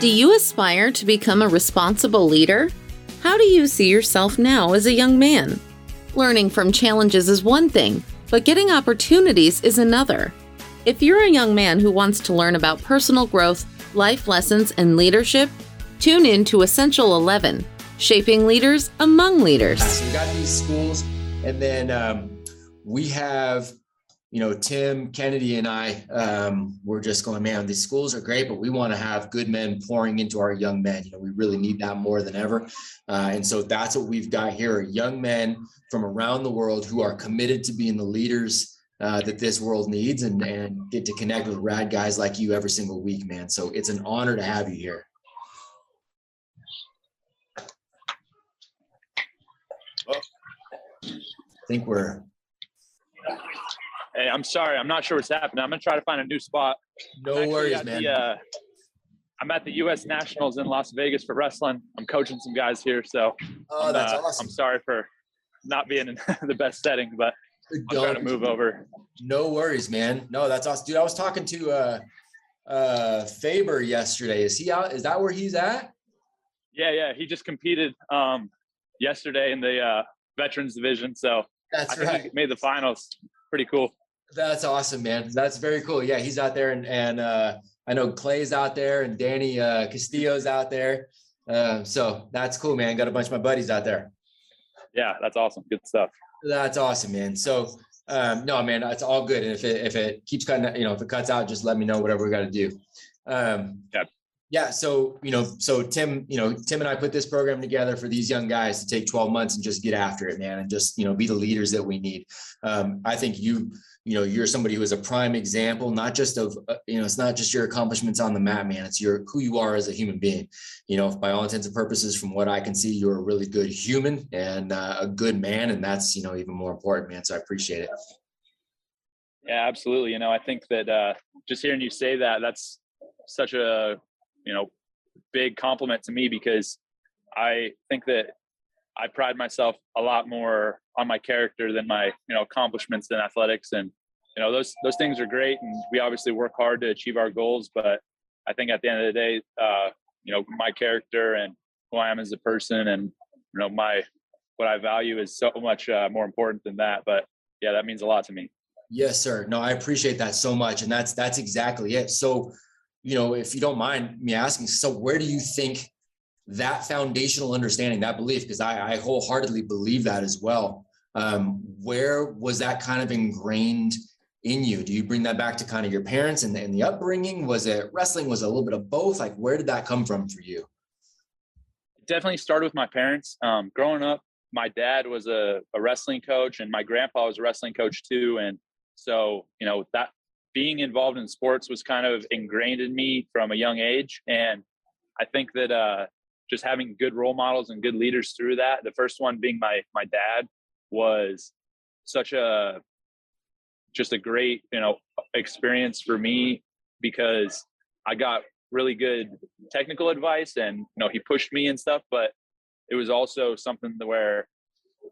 Do you aspire to become a responsible leader? How do you see yourself now as a young man? Learning from challenges is one thing, but getting opportunities is another. If you're a young man who wants to learn about personal growth, life lessons, and leadership, tune in to Essential 11 Shaping Leaders Among Leaders. So we got these schools, and then um, we have you know, Tim Kennedy and I um, were just going, man, these schools are great, but we want to have good men pouring into our young men. You know, we really need that more than ever. Uh, and so that's what we've got here young men from around the world who are committed to being the leaders uh, that this world needs and, and get to connect with rad guys like you every single week, man. So it's an honor to have you here. I think we're Hey, I'm sorry. I'm not sure what's happening. I'm gonna try to find a new spot. No worries, man. The, uh, I'm at the U.S. Nationals in Las Vegas for wrestling. I'm coaching some guys here, so oh, I'm, that's uh, awesome. I'm sorry for not being in the best setting, but I'm trying to move over. No worries, man. No, that's awesome, dude. I was talking to uh, uh, Faber yesterday. Is he out? Is that where he's at? Yeah, yeah. He just competed um, yesterday in the uh, veterans division, so that's I right. made the finals. Pretty cool. That's awesome, man. That's very cool. Yeah, he's out there, and and uh, I know Clay's out there, and Danny uh, Castillo's out there. Um, so that's cool, man. Got a bunch of my buddies out there. Yeah, that's awesome. Good stuff. That's awesome, man. So um, no, man, it's all good. And if it if it keeps cutting, you know, if it cuts out, just let me know whatever we got to do. Um, yeah. Yeah. So, you know, so Tim, you know, Tim and I put this program together for these young guys to take 12 months and just get after it, man, and just, you know, be the leaders that we need. Um, I think you, you know, you're somebody who is a prime example, not just of, uh, you know, it's not just your accomplishments on the mat, man. It's your, who you are as a human being. You know, by all intents and purposes, from what I can see, you're a really good human and uh, a good man. And that's, you know, even more important, man. So I appreciate it. Yeah, absolutely. You know, I think that uh, just hearing you say that, that's such a, you know, big compliment to me because I think that I pride myself a lot more on my character than my, you know, accomplishments in athletics. And, you know, those, those things are great. And we obviously work hard to achieve our goals, but I think at the end of the day, uh, you know, my character and who I am as a person and, you know, my, what I value is so much uh, more important than that. But yeah, that means a lot to me. Yes, sir. No, I appreciate that so much. And that's, that's exactly it. So, you know, if you don't mind me asking, so where do you think that foundational understanding, that belief, because I, I, wholeheartedly believe that as well. Um, where was that kind of ingrained in you? Do you bring that back to kind of your parents and, and the upbringing? Was it wrestling? Was it a little bit of both? Like, where did that come from for you? Definitely started with my parents. Um, growing up, my dad was a, a wrestling coach, and my grandpa was a wrestling coach too. And so, you know, that being involved in sports was kind of ingrained in me from a young age. And I think that uh, just having good role models and good leaders through that, the first one being my my dad, was such a just a great you know experience for me because I got really good technical advice and you know he pushed me and stuff, but it was also something where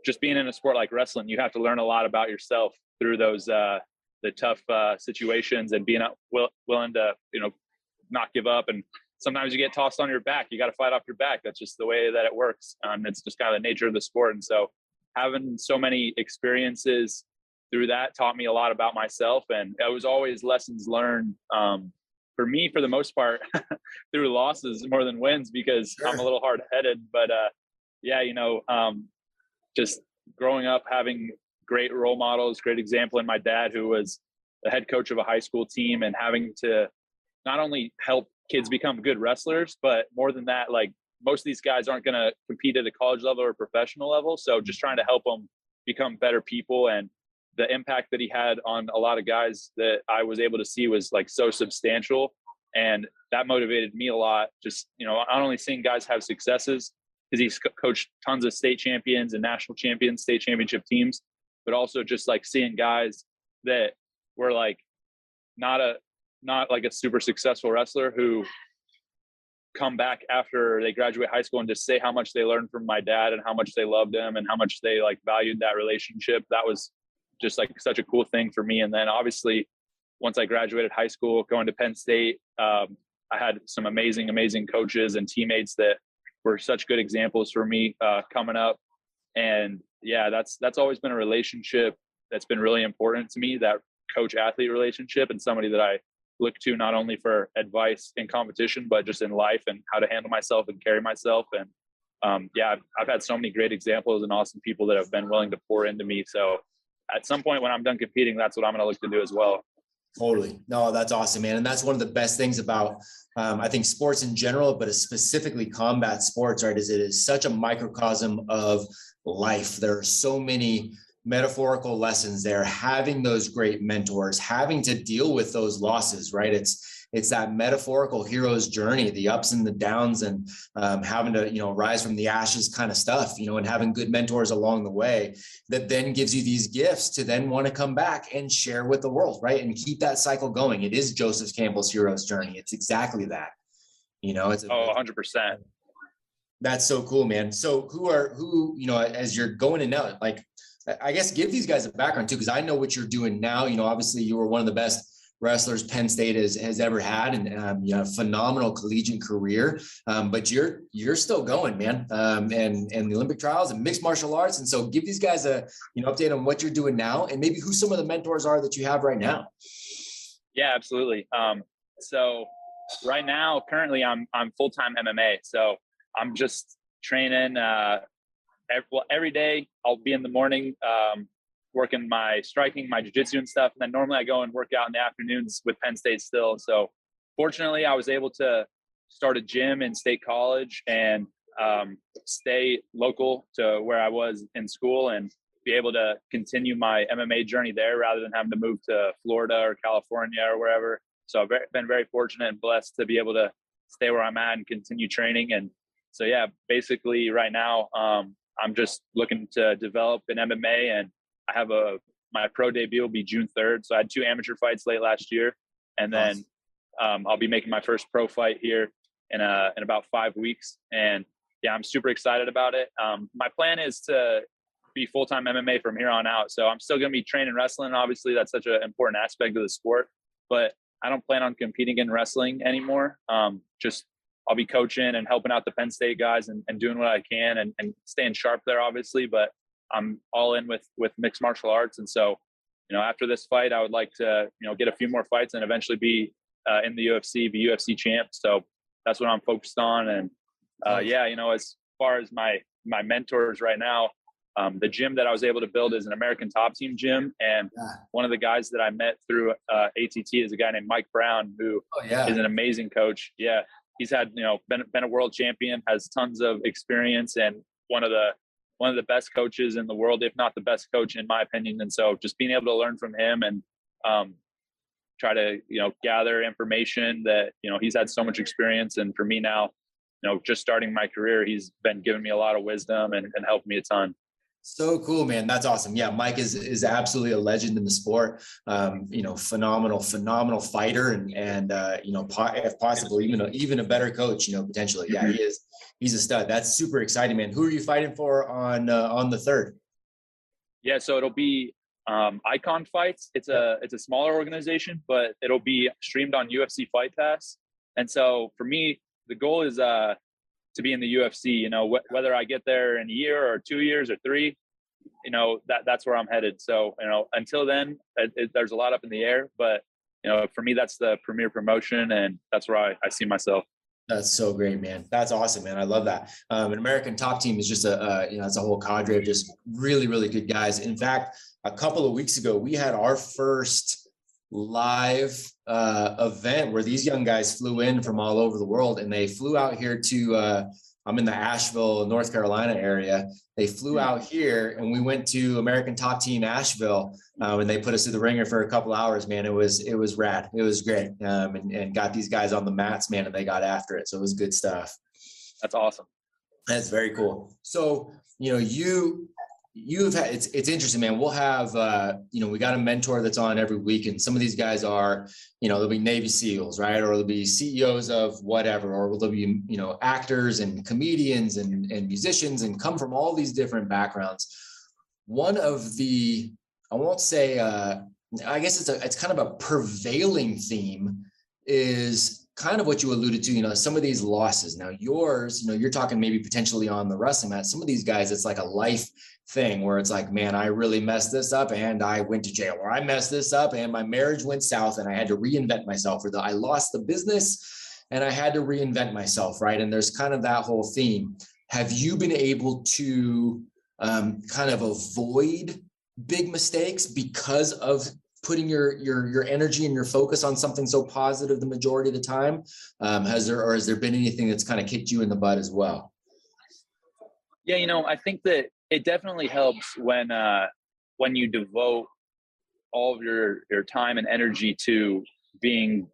just being in a sport like wrestling, you have to learn a lot about yourself through those uh, the tough uh, situations and being will, willing to you know not give up. And sometimes you get tossed on your back. You got to fight off your back. That's just the way that it works. And it's just kind of the nature of the sport. And so having so many experiences through that taught me a lot about myself and it was always lessons learned um, for me for the most part through losses more than wins because sure. i'm a little hard-headed but uh, yeah you know um, just growing up having great role models, great example in my dad, who was the head coach of a high school team and having to not only help kids become good wrestlers, but more than that, like most of these guys aren't going to compete at a college level or professional level. So just trying to help them become better people and the impact that he had on a lot of guys that I was able to see was like so substantial. And that motivated me a lot. Just, you know, not only seeing guys have successes because he's coached tons of state champions and national champions, state championship teams, but also just like seeing guys that were like not a not like a super successful wrestler who come back after they graduate high school and just say how much they learned from my dad and how much they loved him and how much they like valued that relationship that was just like such a cool thing for me and then obviously once i graduated high school going to penn state um, I had some amazing, amazing coaches and teammates that were such good examples for me uh, coming up. And yeah, that's that's always been a relationship that's been really important to me. That coach athlete relationship and somebody that I look to not only for advice in competition, but just in life and how to handle myself and carry myself. And um, yeah, I've, I've, had so many great examples and awesome people that have been willing to pour into me. So at some point when I'm done competing, that's what I'm going to look to do as well. Totally. No, that's awesome, man. And that's one of the best things about, um, I think, sports in general, but specifically combat sports, right? Is it is such a microcosm of life. There are so many metaphorical lessons there, having those great mentors, having to deal with those losses, right? It's, it's that metaphorical hero's journey, the ups and the downs, and um, having to you know rise from the ashes kind of stuff, you know, and having good mentors along the way that then gives you these gifts to then want to come back and share with the world, right? And keep that cycle going. It is Joseph Campbell's hero's journey. It's exactly that. You know, it's a, oh, 100 percent. That's so cool, man. So who are who you know as you're going in now, like I guess give these guys a background too, because I know what you're doing now. You know, obviously you were one of the best wrestlers Penn State has, has ever had, and um, you know, phenomenal collegiate career. Um, but you're you're still going, man, um, and and the Olympic trials and mixed martial arts. And so, give these guys a you know update on what you're doing now, and maybe who some of the mentors are that you have right now. Yeah, absolutely. Um, so right now, currently, I'm I'm full time MMA. So I'm just training. Uh, every, well, every day I'll be in the morning. Working my striking, my jiu-jitsu and stuff. And then normally I go and work out in the afternoons with Penn State still. So fortunately I was able to start a gym in state college and um, stay local to where I was in school and be able to continue my MMA journey there rather than having to move to Florida or California or wherever. So I've been very fortunate and blessed to be able to stay where I'm at and continue training. And so, yeah, basically right now, um, I'm just looking to develop an MMA and I have a my pro debut will be June 3rd. So I had two amateur fights late last year, and then um, I'll be making my first pro fight here in a, in about five weeks. And yeah, I'm super excited about it. Um, my plan is to be full time MMA from here on out. So I'm still going to be training wrestling. Obviously, that's such an important aspect of the sport, but I don't plan on competing in wrestling anymore. Um, just I'll be coaching and helping out the Penn State guys and, and doing what I can and, and staying sharp there, obviously. But I'm all in with with mixed martial arts, and so you know after this fight, I would like to you know get a few more fights and eventually be uh, in the UFC, be UFC champ. So that's what I'm focused on, and uh, yeah, you know as far as my my mentors right now. Um, the gym that I was able to build is an American Top Team gym, and yeah. one of the guys that I met through uh, ATT is a guy named Mike Brown, who oh, yeah. is an amazing coach. Yeah, he's had you know been been a world champion, has tons of experience, and one of the one of the best coaches in the world, if not the best coach, in my opinion. And so just being able to learn from him and um, try to, you know, gather information that, you know, he's had so much experience. And for me now, you know, just starting my career, he's been giving me a lot of wisdom and, and helped me a ton. So cool, man. That's awesome. Yeah, Mike is is absolutely a legend in the sport. Um, you know, phenomenal, phenomenal fighter, and and uh, you know, po- if possible, even a, even a better coach. You know, potentially. Yeah, he is. He's a stud. That's super exciting, man. Who are you fighting for on uh, on the third? Yeah, so it'll be um, Icon Fights. It's a it's a smaller organization, but it'll be streamed on UFC Fight Pass. And so for me, the goal is uh, to be in the UFC. You know, wh- whether I get there in a year or two years or three, you know that that's where I'm headed. So you know, until then, it, it, there's a lot up in the air. But you know, for me, that's the premier promotion, and that's where I, I see myself. That's so great, man. That's awesome, man. I love that. Um, an American top team is just a, you know, it's a whole cadre of just really, really good guys. In fact, a couple of weeks ago, we had our first live uh, event where these young guys flew in from all over the world and they flew out here to uh, i'm in the asheville north carolina area. They flew hmm. out here and we went to american top team asheville um, and they put us through the wringer for a couple hours man. It was it was rad. It was great um, and, and got these guys on the mats man and they got after it. So it was good stuff. That's awesome. That's very cool. So you know you you've had it's it's interesting man we'll have uh you know we got a mentor that's on every week and some of these guys are you know they'll be navy seals right or they'll be ceos of whatever or they'll be you know actors and comedians and and musicians and come from all these different backgrounds one of the i won't say uh i guess it's a it's kind of a prevailing theme is kind of what you alluded to, you know, some of these losses. Now, yours, you know, you're talking maybe potentially on the wrestling mat. Some of these guys, it's like a life thing where it's like, man, I really messed this up and I went to jail, or I messed this up and my marriage went south and I had to reinvent myself, or the, I lost the business and I had to reinvent myself, right? And there's kind of that whole theme. Have you been able to um, kind of avoid big mistakes because of putting your your your energy and your focus on something so positive the majority of the time um, has there or has there been anything that's kind of kicked you in the butt as well yeah you know i think that it definitely helps when uh when you devote all of your your time and energy to being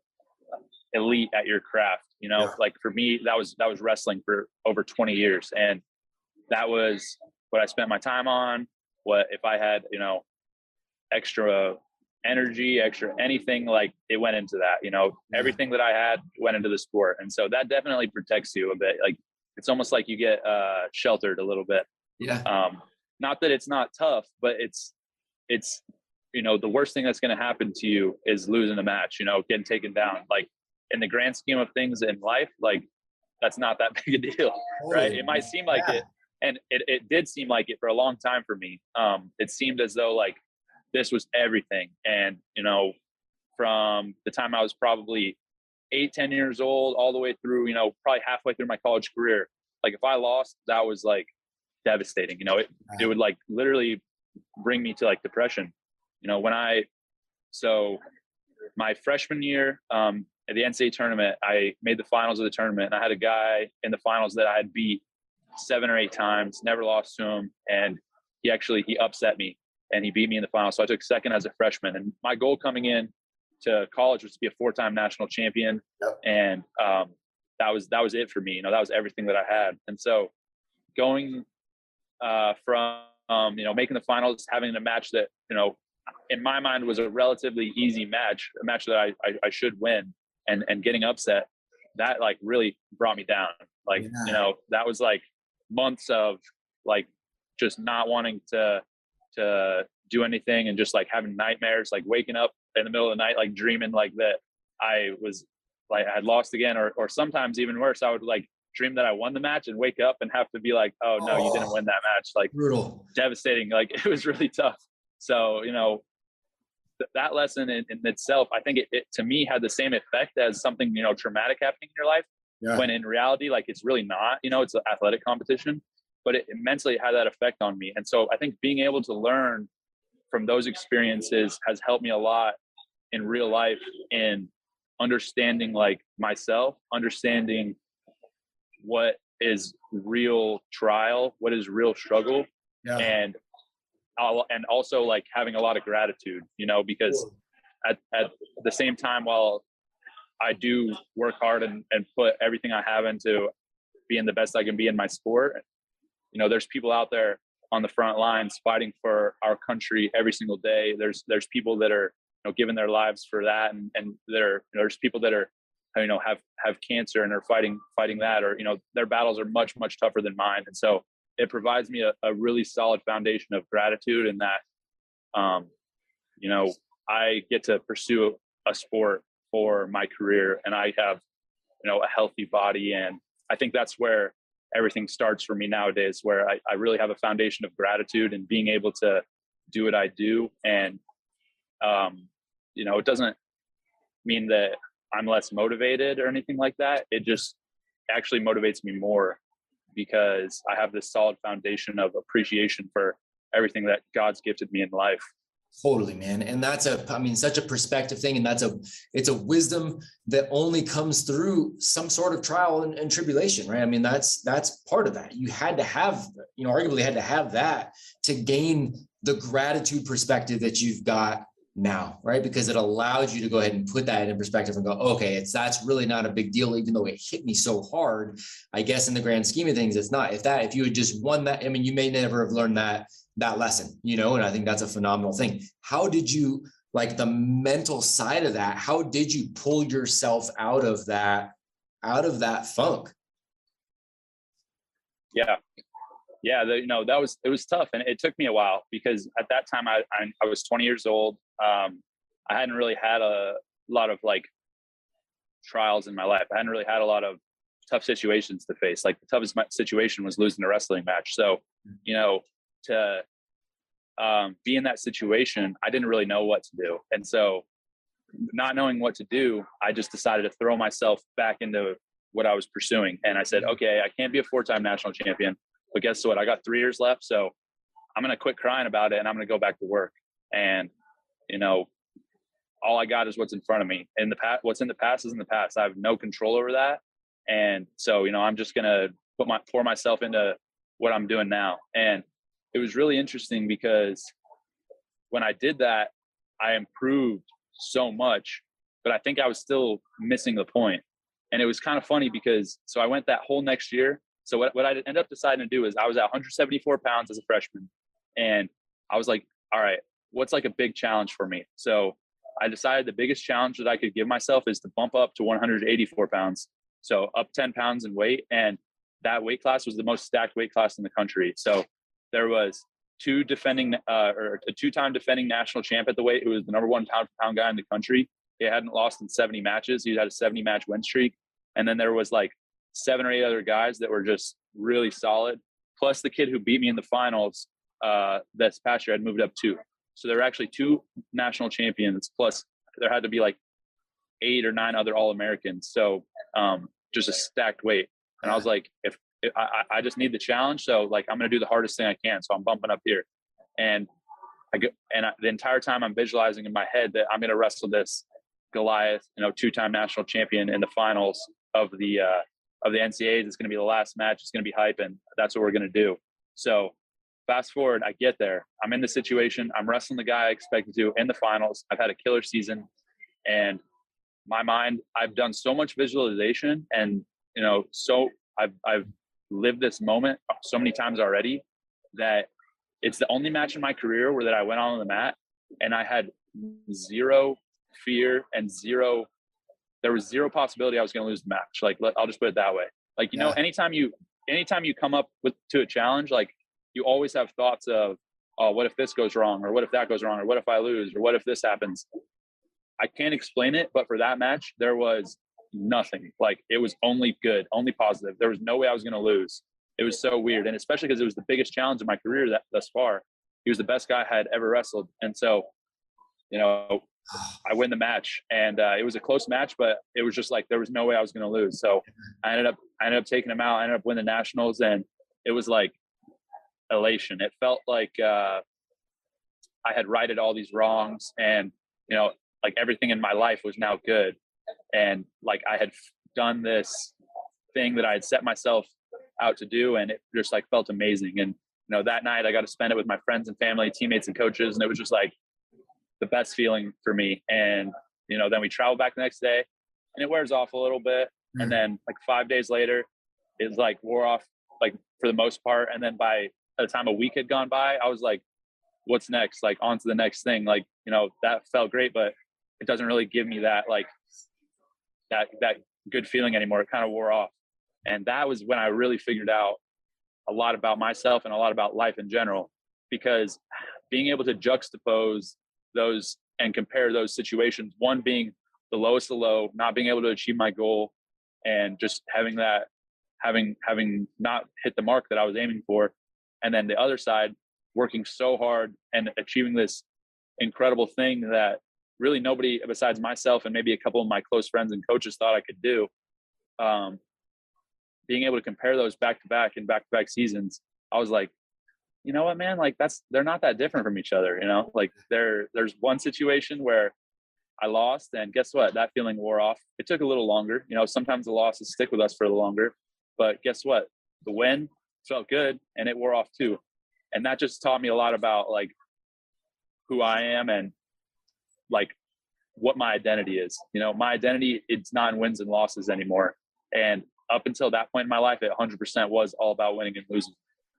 elite at your craft you know yeah. like for me that was that was wrestling for over 20 years and that was what i spent my time on what if i had you know extra energy, extra anything like it went into that. You know, everything that I had went into the sport, and so that definitely protects you a bit. Like it's almost like you get uh, sheltered a little bit. Yeah. Um, not that it's not tough, but it's it's you know the worst thing that's going to happen to you is losing a match. You know, getting taken down. Like in the grand scheme of things in life, like that's not that big a deal, right? It might seem like yeah. it, and it, it did seem like it for a long time for me. Um, it seemed as though like this was everything. And, you know, from the time I was probably eight, 10 years old, all the way through, you know, probably halfway through my college career, like if I lost, that was like devastating. You know, it, it would like literally bring me to like depression. You know, when I, so my freshman year um, at the NCAA tournament, I made the finals of the tournament and I had a guy in the finals that I had beat seven or eight times, never lost to him. And he actually, he upset me and he beat me in the final. So I took second as a freshman. And my goal coming in to college was to be a four-time national champion, yep. and um, that was that was it for me. You know, that was everything that I had. And so going uh, from um, you know making the finals, having a match that you know in my mind was a relatively easy match, a match that I, I, I should win, and and getting upset, that like really brought me down. Like yeah. you know that was like months of like just not wanting to to do anything and just like having nightmares, like waking up in the middle of the night, like dreaming like that I was like I had lost again, or or sometimes even worse, I would like dream that I won the match and wake up and have to be like, oh no, oh, you didn't oh, win that match. Like brutal, devastating. Like it was really tough. So you know, th- that lesson in, in, itself, I think it, it to me had the same effect as something you know traumatic happening in your life. Yeah. When in reality, like it's really not. You know, it's an athletic competition but it, mentally had that effect on me. And so I think being able to learn from those experiences has helped me a lot in real life in understanding like myself, understanding what is real trial, what is real struggle, yeah. and I'll, and also like having a lot of gratitude, you know, because at, at the same time, while I do work hard and, and put everything I have into being the best I can be in my sport, you know there's people out there on the front lines fighting for our country every single day there's there's people that are you know giving their lives for that and and there there's people that are you know have have cancer and are fighting fighting that or you know their battles are much much tougher than mine and so it provides me a, a really solid foundation of gratitude and that um you know i get to pursue a sport for my career and i have you know a healthy body and i think that's where everything starts for me nowadays where I, I really have a foundation of gratitude and being able to do what I do. And, um, you know, it doesn't mean that I'm less motivated or anything like that. It just actually motivates me more because I have this solid foundation of appreciation for everything that God's gifted me in life. Totally, man. And that's a, I mean, such a perspective thing. And that's a, it's a wisdom that only comes through some sort of trial and, and, tribulation, right? I mean, that's, that's part of that. You had to have, you know, arguably had to have that to gain the gratitude perspective that you've got now, right? Because it allows you to go ahead and put that in perspective and go, okay, it's, that's really not a big deal, even though it hit me so hard. I guess in the grand scheme of things, it's not. If that, if you had just won that, I mean, you may never have learned that that lesson, you know, and I think that's a phenomenal thing. How did you like the mental side of that? How did you pull yourself out of that, out of that funk? Yeah. Yeah. The, you know, that was, it was tough and it took me a while because at that time I, I, I was 20 years old. Um, I hadn't really had a lot of like trials in my life. I hadn't really had a lot of tough situations to face. Like the toughest situation was losing a wrestling match. So, you know, to um, be in that situation, I didn't really know what to do. And so, not knowing what to do, I just decided to throw myself back into what I was pursuing. And I said, okay, I can't be a four time national champion, but guess what? I got three years left. So, I'm going to quit crying about it and I'm going to go back to work. And, you know, all I got is what's in front of me. In the past, what's in the past is in the past. I have no control over that. And so, you know, I'm just to put my, pour myself into what I'm doing now. And it was really interesting because when I did that, I improved so much, but I think I was still missing the point. And it was kind of funny because so I went that whole next year. So what, what I ended up deciding to do is I was at 174 pounds as a freshman. And I was like, all right, what's like a big challenge for me? So I decided the biggest challenge that I could give myself is to bump up to 184 pounds. So up 10 pounds in weight. And that weight class was the most stacked weight class in the country. So there was two defending uh, or a two-time defending national champ at the weight who was the number one pound for pound guy in the country. He hadn't lost in 70 matches. He had a 70 match win streak. And then there was like seven or eight other guys that were just really solid. Plus the kid who beat me in the finals uh, this past year had moved up two. So there were actually two national champions. Plus there had to be like eight or nine other All Americans. So um, just a stacked weight. And I was like, if, if I, I just need the challenge, so like I'm gonna do the hardest thing I can. So I'm bumping up here, and I go, and I, the entire time I'm visualizing in my head that I'm gonna wrestle this Goliath, you know, two-time national champion in the finals of the uh, of the NCAAs. It's gonna be the last match. It's gonna be hype, and that's what we're gonna do. So fast forward, I get there. I'm in the situation. I'm wrestling the guy I expected to in the finals. I've had a killer season, and my mind, I've done so much visualization, and you know, so I've I've lived this moment so many times already that it's the only match in my career where that I went on the mat and I had zero fear and zero there was zero possibility I was going to lose the match. Like I'll just put it that way. Like you yeah. know, anytime you anytime you come up with to a challenge, like you always have thoughts of, oh, what if this goes wrong, or what if that goes wrong, or what if I lose, or what if this happens. I can't explain it, but for that match, there was nothing. Like it was only good, only positive. There was no way I was going to lose. It was so weird, and especially because it was the biggest challenge of my career that thus far. He was the best guy I had ever wrestled, and so, you know, I win the match, and uh, it was a close match, but it was just like there was no way I was going to lose. So I ended up, I ended up taking him out. I ended up winning the nationals, and it was like elation. It felt like uh, I had righted all these wrongs, and you know, like everything in my life was now good and like I had done this thing that I had set myself out to do, and it just like felt amazing. And you know, that night I got to spend it with my friends and family, teammates and coaches, and it was just like the best feeling for me. And you know, then we travel back the next day, and it wears off a little bit, and then like five days later, it's like wore off like for the most part, and then by the time a week had gone by, I was like, "What's next? Like on to the next thing." Like you know, that felt great, but it doesn't really give me that like that that good feeling anymore. It kind of wore off, and that was when I really figured out a lot about myself and a lot about life in general. Because being able to juxtapose those and compare those situations, one being the lowest of low, not being able to achieve my goal, and just having that having having not hit the mark that I was aiming for, and then the other side working so hard and achieving this incredible thing that really nobody besides myself and maybe a couple of my close friends and coaches thought I could do. Um, being able to compare those back to back and back to back seasons, I was like, you know what, man, like that's they're not that different from each other. You know, like there there's one situation where I lost, and guess what? That feeling wore off. It took a little longer. You know, sometimes the losses stick with us for a longer, but guess what? The win felt good, and it wore off too. And that just taught me a lot about like who I am and like what my identity is. You know, my identity it's not in wins and losses anymore. And up until that point in my life, it 100% was all about winning and losing.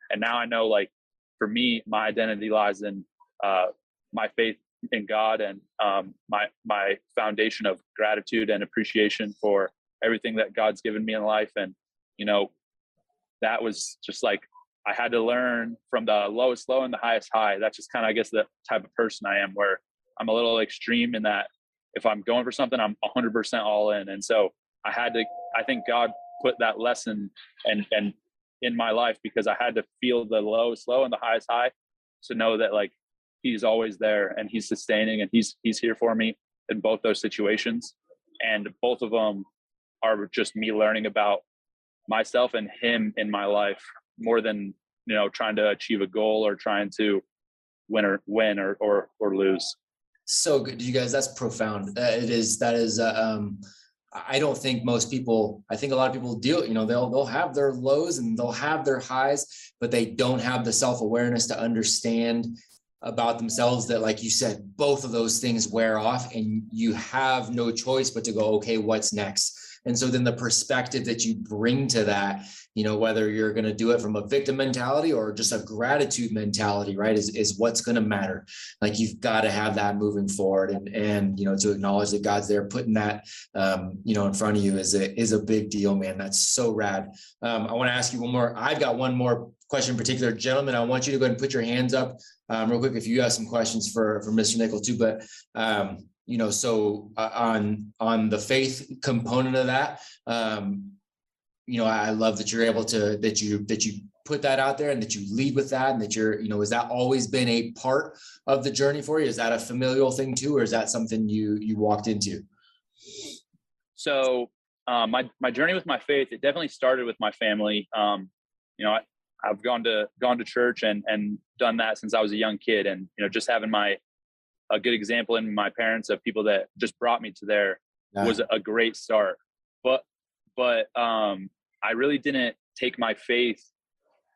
And now I know, like, for me, my identity lies in uh, my faith in God and um, my my foundation of gratitude and appreciation for everything that God's given me in life. And you know, that was just like I had to learn from the lowest low and the highest high. That's just kind of, I guess, the type of person I am, where I'm a little extreme in that if I'm going for something, I'm 100% all in. And so I had to, I think God put that lesson and, and in my life because I had to feel the lowest low and the highest high to know that like he's always there and he's sustaining and he's, he's here for me in both those situations. And both of them are just me learning about myself and him in my life more than, you know, trying to achieve a goal or trying to win or win or, or, or lose. So good you guys that's profound. It is that is uh, um i don't think most people i think a lot of people deal you know they'll they'll have their lows and they'll have their highs but they don't have the self-awareness to understand about themselves that like you said both of those things wear off and you have no choice but to go okay what's next and so then the perspective that you bring to that, you know, whether you're going to do it from a victim mentality or just a gratitude mentality, right, is, is what's going to matter. Like you've got to have that moving forward and, and, you know, to acknowledge that God's there, putting that, um, you know, in front of you is a, is a big deal, man. That's so rad. Um, I want to ask you one more. I've got one more question in particular. Gentlemen, I want you to go ahead and put your hands up um, real quick if you have some questions for, for Mr. Nickal too. But um, you know so uh, on on the faith component of that um you know i love that you're able to that you that you put that out there and that you lead with that and that you're you know has that always been a part of the journey for you? Is that a familial thing too or is that something you you walked into? So um, my my journey with my faith it definitely started with my family. Um, you know I, i've gone to gone to church and and done that since i was a young kid and you know just having my a good example in my parents of people that just brought me to there yeah. was a great start. But but um, I really didn't take my faith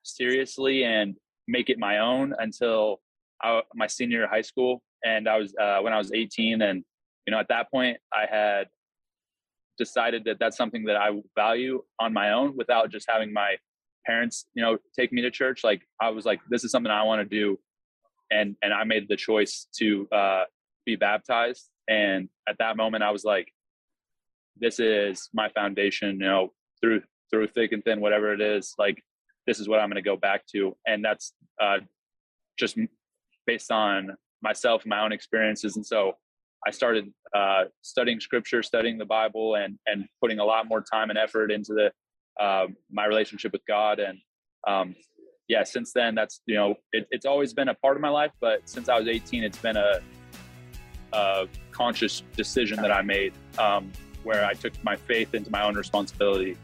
seriously and make it my own until I, my senior high school. And I was uh, when I was 18, and you know at that point I had decided that that's something that I value on my own without just having my parents, you know, take me to church. Like I was like, this is something I want to do and and I made the choice to uh, be baptized. And at that moment, I was like, "This is my foundation." You know, through through thick and thin, whatever it is, like this is what I'm going to go back to, and that's uh, just based on myself, my own experiences, and so I started uh, studying scripture, studying the Bible, and and putting a lot more time and effort into the uh, my relationship with God, and um, yeah, since then, that's you know, it, it's always been a part of my life. But since I was 18, it's been a, a conscious decision that I made, um, where I took my faith into my own responsibility.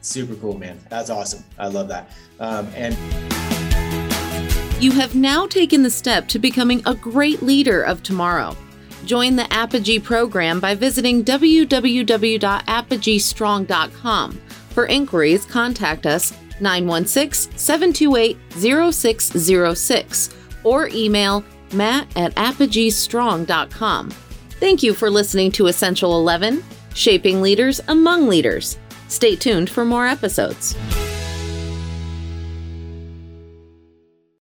Super cool, man. That's awesome. I love that. Um, and you have now taken the step to becoming a great leader of tomorrow. Join the Apogee program by visiting www.apogeestrong.com. For inquiries, contact us 916 728 0606 or email matt at apogeestrong.com. Thank you for listening to Essential 11, Shaping Leaders Among Leaders. Stay tuned for more episodes.